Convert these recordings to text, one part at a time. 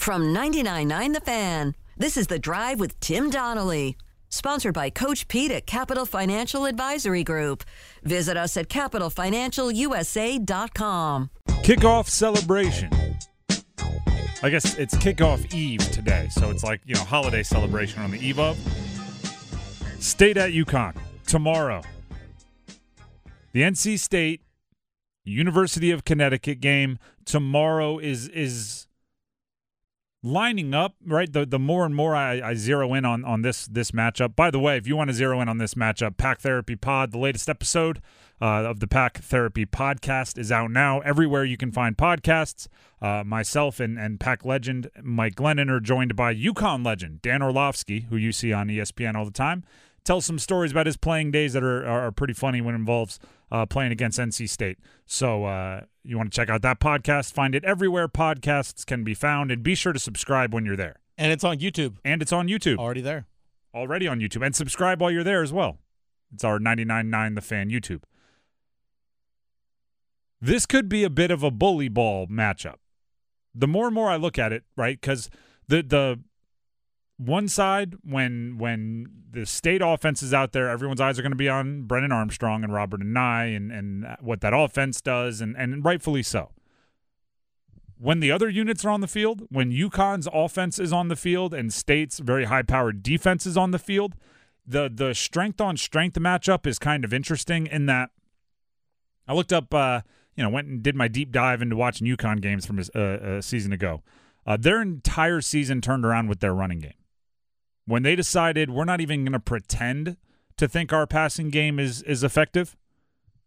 From 99.9 The Fan, this is The Drive with Tim Donnelly. Sponsored by Coach Pete at Capital Financial Advisory Group. Visit us at capitalfinancialusa.com. Kickoff celebration. I guess it's kickoff eve today, so it's like, you know, holiday celebration on the eve of. State at UConn tomorrow. The NC State University of Connecticut game tomorrow is is lining up right the the more and more I, I zero in on on this this matchup. By the way if you want to zero in on this matchup pack therapy pod the latest episode uh, of the pack therapy podcast is out now. Everywhere you can find podcasts uh, myself and and pack legend mike glennon are joined by UConn legend dan orlovsky who you see on espn all the time tells some stories about his playing days that are are pretty funny when it involves uh, playing against NC State. So uh, you want to check out that podcast? Find it everywhere podcasts can be found, and be sure to subscribe when you're there. And it's on YouTube. And it's on YouTube. Already there. Already on YouTube. And subscribe while you're there as well. It's our 99.9 The Fan YouTube. This could be a bit of a bully ball matchup. The more and more I look at it, right? Because the the one side when when the state offense is out there, everyone's eyes are going to be on Brennan Armstrong and Robert Anae and and what that offense does, and and rightfully so. When the other units are on the field, when UConn's offense is on the field and State's very high powered defense is on the field, the the strength on strength matchup is kind of interesting in that I looked up, uh, you know, went and did my deep dive into watching UConn games from a, a season ago. Uh, their entire season turned around with their running game when they decided we're not even going to pretend to think our passing game is is effective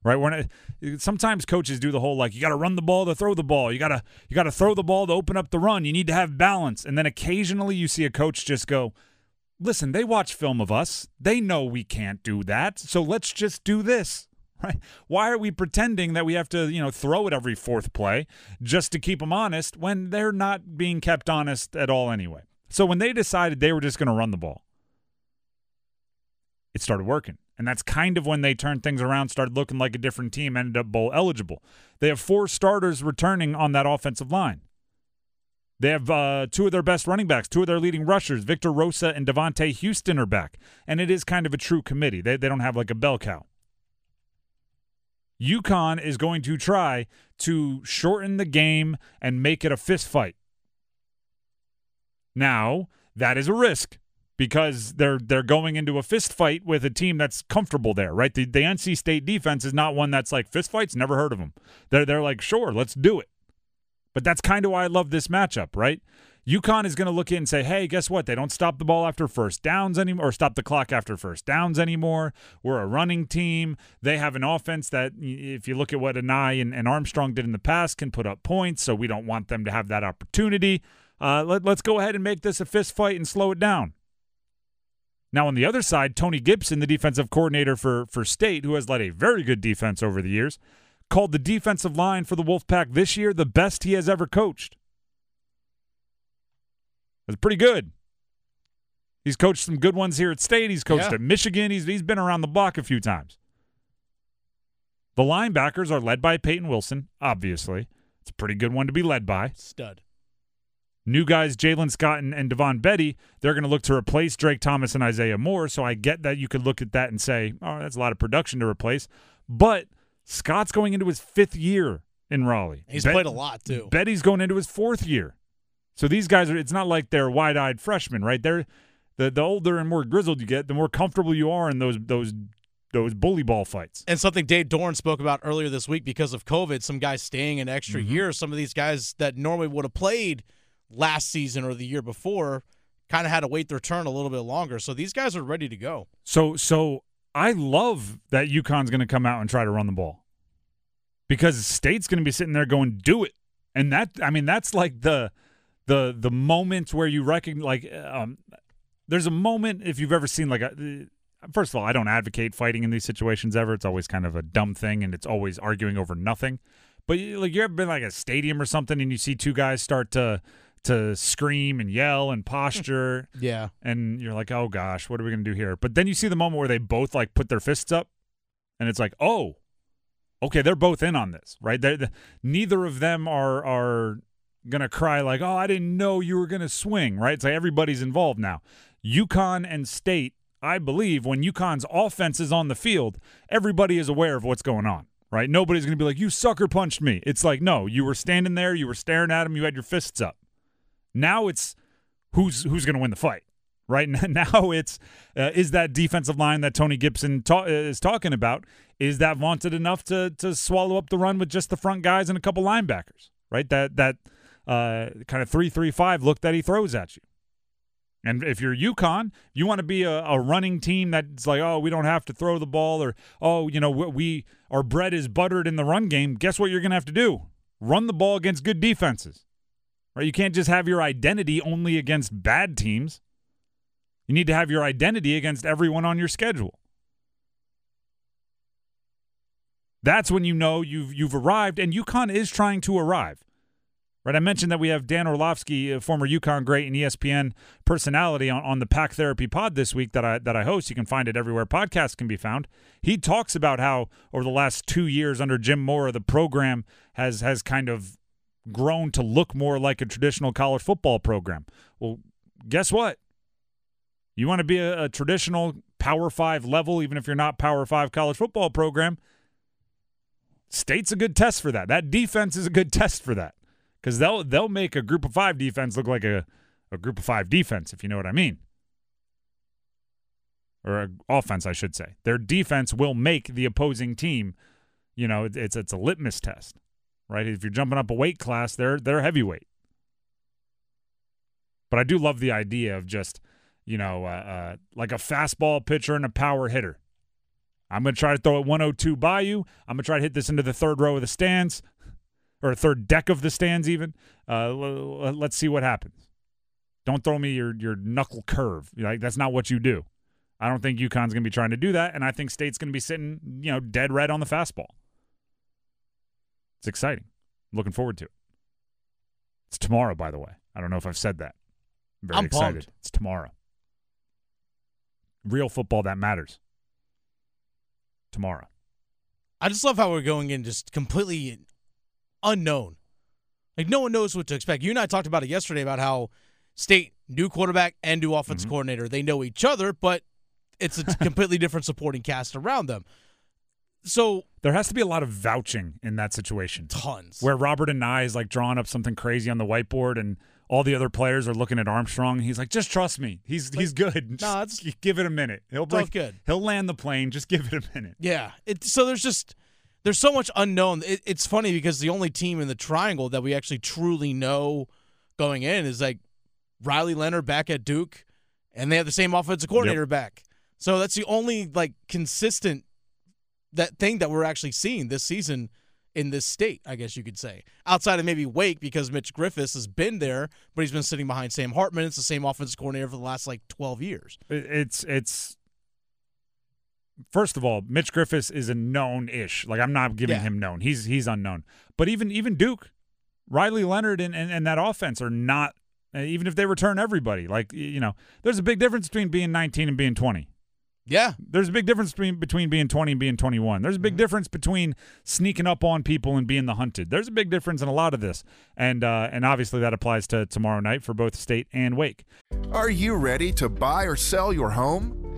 right? Not, sometimes coaches do the whole like you got to run the ball to throw the ball. You got to you got to throw the ball to open up the run. You need to have balance. And then occasionally you see a coach just go listen they watch film of us. They know we can't do that. So let's just do this. Right? Why are we pretending that we have to you know throw it every fourth play just to keep them honest when they're not being kept honest at all anyway so when they decided they were just going to run the ball, it started working. And that's kind of when they turned things around, started looking like a different team, ended up bowl eligible. They have four starters returning on that offensive line. They have uh, two of their best running backs, two of their leading rushers, Victor Rosa and Devontae Houston are back. And it is kind of a true committee. They, they don't have like a bell cow. UConn is going to try to shorten the game and make it a fist fight. Now, that is a risk because they're they're going into a fist fight with a team that's comfortable there, right? The, the NC State defense is not one that's like fist fights. Never heard of them. They're they're like sure, let's do it. But that's kind of why I love this matchup, right? UConn is going to look in and say, hey, guess what? They don't stop the ball after first downs anymore, or stop the clock after first downs anymore. We're a running team. They have an offense that, if you look at what Anae and, and Armstrong did in the past, can put up points. So we don't want them to have that opportunity. Uh, let, let's go ahead and make this a fist fight and slow it down. Now, on the other side, Tony Gibson, the defensive coordinator for, for State, who has led a very good defense over the years, called the defensive line for the Wolfpack this year the best he has ever coached. That's pretty good. He's coached some good ones here at State. He's coached Yeah. at Michigan. He's, he's been around the block a few times. The linebackers are led by Peyton Wilson, obviously. It's a pretty good one to be led by. Stud. New guys, Jalen Scott and, and Devon Betty, they're going to look to replace Drake Thomas and Isaiah Moore. So I get that you could look at that and say, oh, that's a lot of production to replace. But Scott's going into his fifth year in Raleigh. He's Bet- played a lot too. Betty's going into his fourth year. So these guys are, it's not like they're wide eyed freshmen, right? They're, the, the older and more grizzled you get, the more comfortable you are in those, those, those bully ball fights. And something Dave Doeren spoke about earlier this week because of COVID, some guys staying an extra Mm-hmm. year. Some of these guys that normally would have played last season or the year before kind of had to wait their turn a little bit longer. So these guys are ready to go. So so I love that UConn's going to come out and try to run the ball because State's going to be sitting there going, "Do it," and that I mean that's like the the the moment where you reckon like um, there's a moment if you've ever seen like a. First of all, I don't advocate fighting in these situations ever. It's always kind of a dumb thing, and it's always arguing over nothing. But like, you ever been like a stadium or something, and you see two guys start to to scream and yell and posture, Yeah. and you're like, oh gosh, what are we gonna do here? But then you see the moment where they both like put their fists up, and it's like, oh, okay, they're both in on this, right? They're, the, neither of them are are gonna cry like, "Oh, I didn't know you were gonna swing." Right? It's like everybody's involved now. UConn and State, I believe, when UConn's offense is on the field, everybody is aware of what's going on. Right? Nobody's gonna be like, "You sucker punched me." It's like, no, you were standing there, you were staring at him, you had your fists up. Now it's who's who's gonna win the fight. Right now, it's uh, is that defensive line that Tony Gibson ta- is talking about is that vaunted enough to to swallow up the run with just the front guys and a couple linebackers? Right, that that uh, kind of three three five look that he throws at you. And if you're UConn, you want to be a, a, running team that's like, oh, we don't have to throw the ball, or oh, you know, we our bread is buttered in the run game. Guess what you're going to have to do? Run the ball against good defenses, right? You can't just have your identity only against bad teams. You need to have your identity against everyone on your schedule. That's when you know you've you've arrived, and UConn is trying to arrive. Right, I mentioned that we have Dan Orlovsky, a former UConn great and ESPN personality, on, on the Pack Therapy Pod this week that I that I host. You can find it everywhere podcasts can be found. He talks about how over the last two years under Jim Mora, the program has has kind of grown to look more like a traditional college football program. Well, guess what? You want to be a, a traditional Power Five level, even if you're not Power Five college football program. State's a good test for that. That defense is a good test for that because they'll they'll make a group of five defense look like a, a group of five defense, if you know what I mean. Or offense, I should say. Their defense will make the opposing team, you know, it's it's a litmus test, right? If you're jumping up a weight class, they're they're heavyweight. But I do love the idea of just you know, uh, uh, like a fastball pitcher and a power hitter. I'm going to try to throw it 102 by you. I'm going to try to hit this into the third row of the stands or third deck of the stands, even. Uh, let's see what happens. Don't throw me your, your knuckle curve. Like that's not what you do. I don't think UConn's going to be trying to do that, and I think State's going to be sitting, you know, dead red on the fastball. It's exciting. looking forward to it. It's tomorrow, by the way. I don't know if I've said that. I'm very I'm excited. pumped. It's tomorrow real football that matters tomorrow. I just love how we're going in just completely unknown. Like no one knows what to expect. You and I talked about it yesterday about how State new quarterback and new offense Mhm. coordinator. They know each other, but it's a completely different supporting cast around them. So There has to be a lot of vouching in that situation tons. where Robert Anae is like drawing up something crazy on the whiteboard and all the other players are looking at Armstrong. He's like, just trust me. He's he's good. Nah, Just give it a minute. He'll break, good. He'll land the plane. Just give it a minute. Yeah. It, so there's just there's so much unknown. It, it's funny because the only team in the triangle that we actually truly know going in is like Riley Leonard back at Duke, and they have the same offensive coordinator back. So that's the only like consistent that thing that we're actually seeing this season in this state, I guess you could say. Outside of maybe Wake because Mitch Griffis has been there, but he's been sitting behind Sam Hartman. It's the same offensive coordinator for the last like 12 years. It's it's first of all, Mitch Griffis is a known ish. Like I'm not giving Yeah. him known. He's he's unknown. But even even Duke, Riley Leonard and, and, and that offense are not even if they return everybody. Like you know, there's a big difference between being 19 and being 20. Yeah. There's a big difference between between being 20 and being 21. There's a big difference between sneaking up on people and being the hunted. There's a big difference in a lot of this, and uh, and obviously that applies to tomorrow night for both State and Wake. Are you ready to buy or sell your home?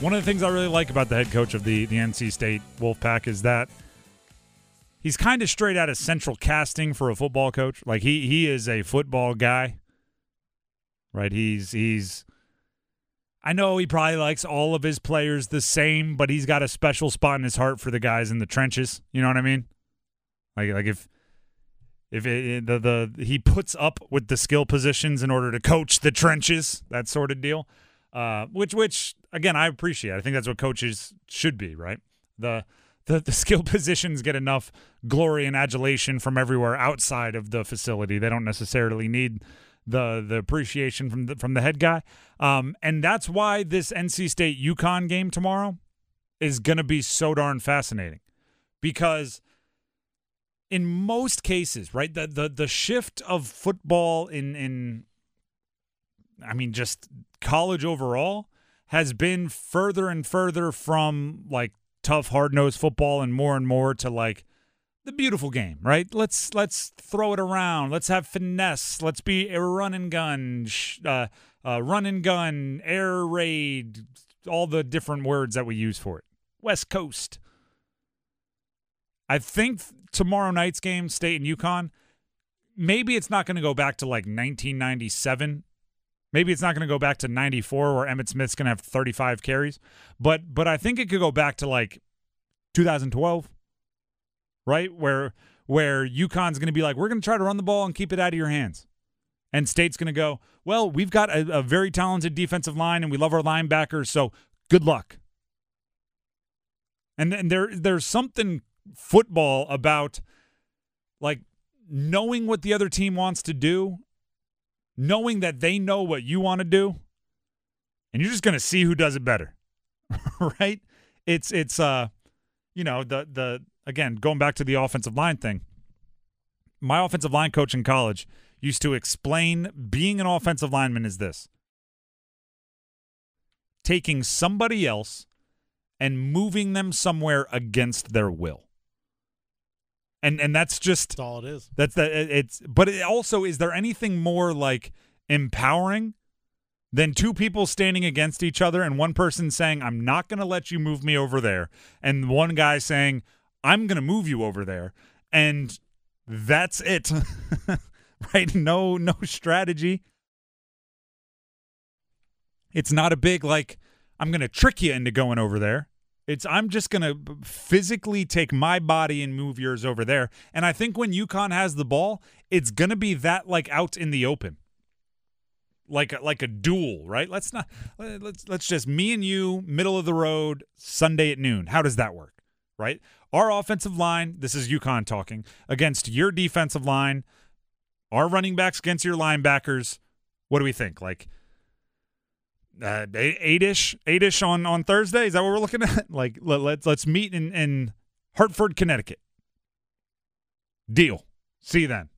One of the things I really like about the head coach of the the NC State Wolfpack is that he's kind of straight out of central casting for a football coach. Like he he is a football guy. Right? He's he's I know he probably likes all of his players the same, but he's got a special spot in his heart for the guys in the trenches. You know what I mean? Like like if if it, the the he puts up with the skill positions in order to coach the trenches, that sort of deal. Uh, which which again I appreciate. I think that's what coaches should be, right? The the, the skill positions get enough glory and adulation from everywhere outside of the facility. They don't necessarily need the the appreciation from the from the head guy. Um, and that's why this NC State UConn game tomorrow is going to be so darn fascinating because in most cases, right, the the the shift of football in in I mean just college overall has been further and further from like tough hard-nosed football and more and more to like the beautiful game, right? Let's let's throw it around. Let's have finesse. Let's be a run and gun, uh, uh, run and gun, air raid, all the different words that we use for it. West Coast. I think tomorrow night's game, State and UConn, maybe it's not going to go back to like 1997. Maybe it's not going to go back to 94 where Emmitt Smith's going to have 35 carries, but but I think it could go back to like 2012, right? Where where UConn's going to be like, we're going to try to run the ball and keep it out of your hands. And State's going to go, well, we've got a, a very talented defensive line and we love our linebackers, so good luck. And, and there there's something football about like knowing what the other team wants to do, knowing that they know what you want to do, and you're just going to see who does it better. right? It's it's uh you know, the the again, going back to the offensive line thing. My offensive line coach in college used to explain being an offensive lineman is this. Taking somebody else and moving them somewhere against their will and and that's just That's all it is. that's that it's but it also is there anything more like empowering than two people standing against each other and one person saying I'm not going to let you move me over there and one guy saying I'm going to move you over there and that's it. right? No no strategy. It's not a big like I'm going to trick you into going over there. It's I'm just gonna physically take my body and move yours over there. And I think when UConn has the ball, it's gonna be that like out in the open, like a, like a duel, right? Let's not let's let's just me and you, middle of the road, Sunday at noon. How does that work, right? Our offensive line, this is UConn talking against your defensive line, our running backs against your linebackers. What do we think? Like uh, eight-ish, eight-ish on on Thursday. Is that what we're looking at? Like let, let's let's meet in in Hartford, Connecticut. Deal. See you then.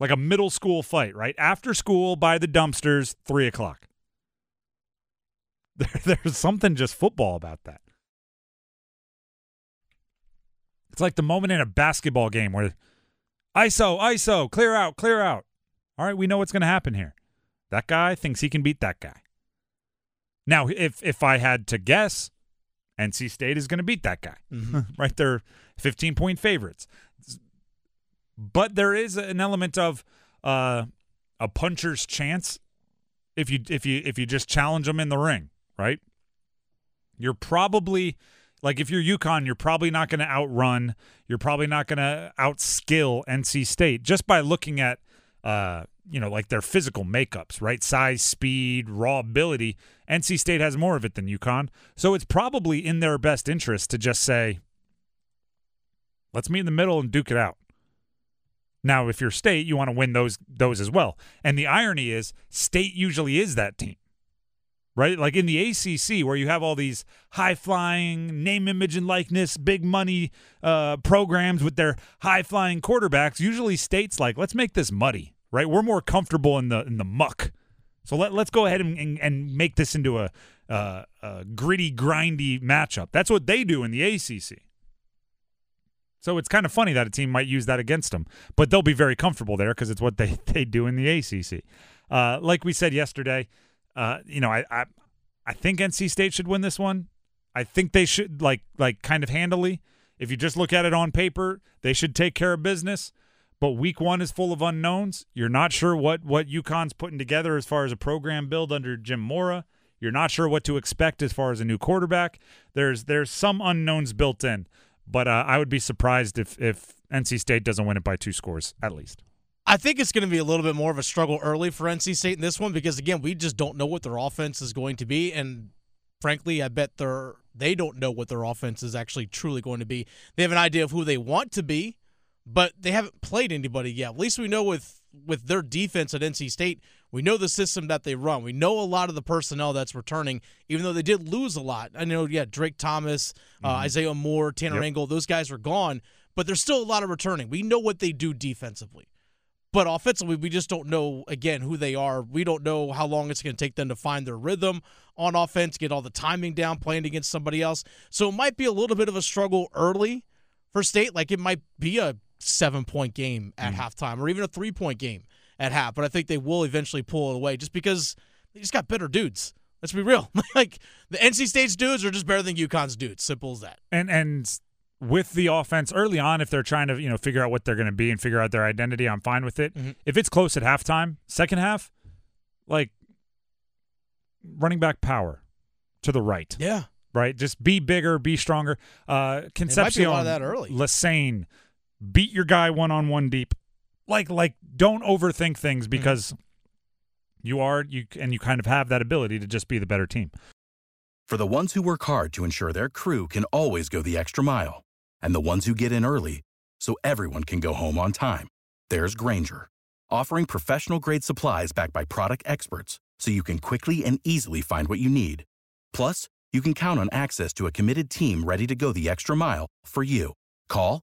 Like a middle school fight, right? After school, by the dumpsters, three o'clock. There, there's something just football about that. It's like the moment in a basketball game where ISO, ISO, clear out, clear out. All right, we know what's going to happen here. That guy thinks he can beat that guy. Now, if if I had to guess, NC State is going to beat that guy. Mm-hmm. right? They're 15 point favorites. But there is an element of uh, a puncher's chance if you if you if you just challenge them in the ring, right? You're probably like if you're UConn, you're probably not going to outrun, you're probably not going to outskill NC State just by looking at uh, you know, like their physical makeups, right? Size, speed, raw ability. NC State has more of it than UConn. So it's probably in their best interest to just say, let's meet in the middle and duke it out. Now, if you're state, you want to win those those as well. And the irony is, state usually is that team. Right? Like in the ACC, where you have all these high flying, name, image, and likeness, big money uh, programs with their high flying quarterbacks, usually states like, let's make this muddy right? We're more comfortable in the in the muck. So let, let's go ahead and, and, and make this into a, a gritty, grindy matchup. That's what they do in the ACC. So it's kind of funny that a team might use that against them, but they'll be very comfortable there because it's what they, they do in the ACC. Uh, like we said yesterday, uh, you know, I, I I think NC State should win this one. I think they should like like kind of handily. If you just look at it on paper, they should take care of business. But week one is full of unknowns. You're not sure what what UConn's putting together as far as a program build under Jim Mora. You're not sure what to expect as far as a new quarterback. There's there's some unknowns built in, but uh, I would be surprised if if NC State doesn't win it by two scores at least. I think it's going to be a little bit more of a struggle early for NC State in this one because again, we just don't know what their offense is going to be, and frankly, I bet they're they don't know what their offense is actually truly going to be. They have an idea of who they want to be, but they haven't played anybody yet. At least we know with with their defense at NC State, we know the system that they run. We know a lot of the personnel that's returning, even though they did lose a lot. I know, yeah, Drake Thomas, uh, mm-hmm. Isaiah Moore, Tanner yep. Ingle, those guys are gone, but there's still a lot of returning. We know what they do defensively. But offensively, we just don't know, again, who they are. We don't know how long it's going to take them to find their rhythm on offense, get all the timing down, playing against somebody else. So it might be a little bit of a struggle early for State. Like it might be a seven point game at mm. halftime or even a three point game at half. But I think they will eventually pull it away just because they just got better dudes. Let's be real. like the NC State's dudes are just better than UConn's dudes. Simple as that. And and with the offense early on, if they're trying to you know figure out what they're going to be and figure out their identity, I'm fine with it. Mm-hmm. If it's close at halftime, second half, like running back power to the right. Yeah. Right. Just be bigger, be stronger. Uh, Concepcion, a lot of that early. Lesane, beat your guy one on one deep. Like like don't overthink things mm-hmm. because mm-hmm. you are you and you kind of have that ability to just be the better team. For the ones who work hard to ensure their crew can always go the extra mile, and the ones who get in early so everyone can go home on time, there's Grainger, offering professional grade supplies backed by product experts so you can quickly and easily find what you need. Plus, you can count on access to a committed team ready to go the extra mile for you. Call,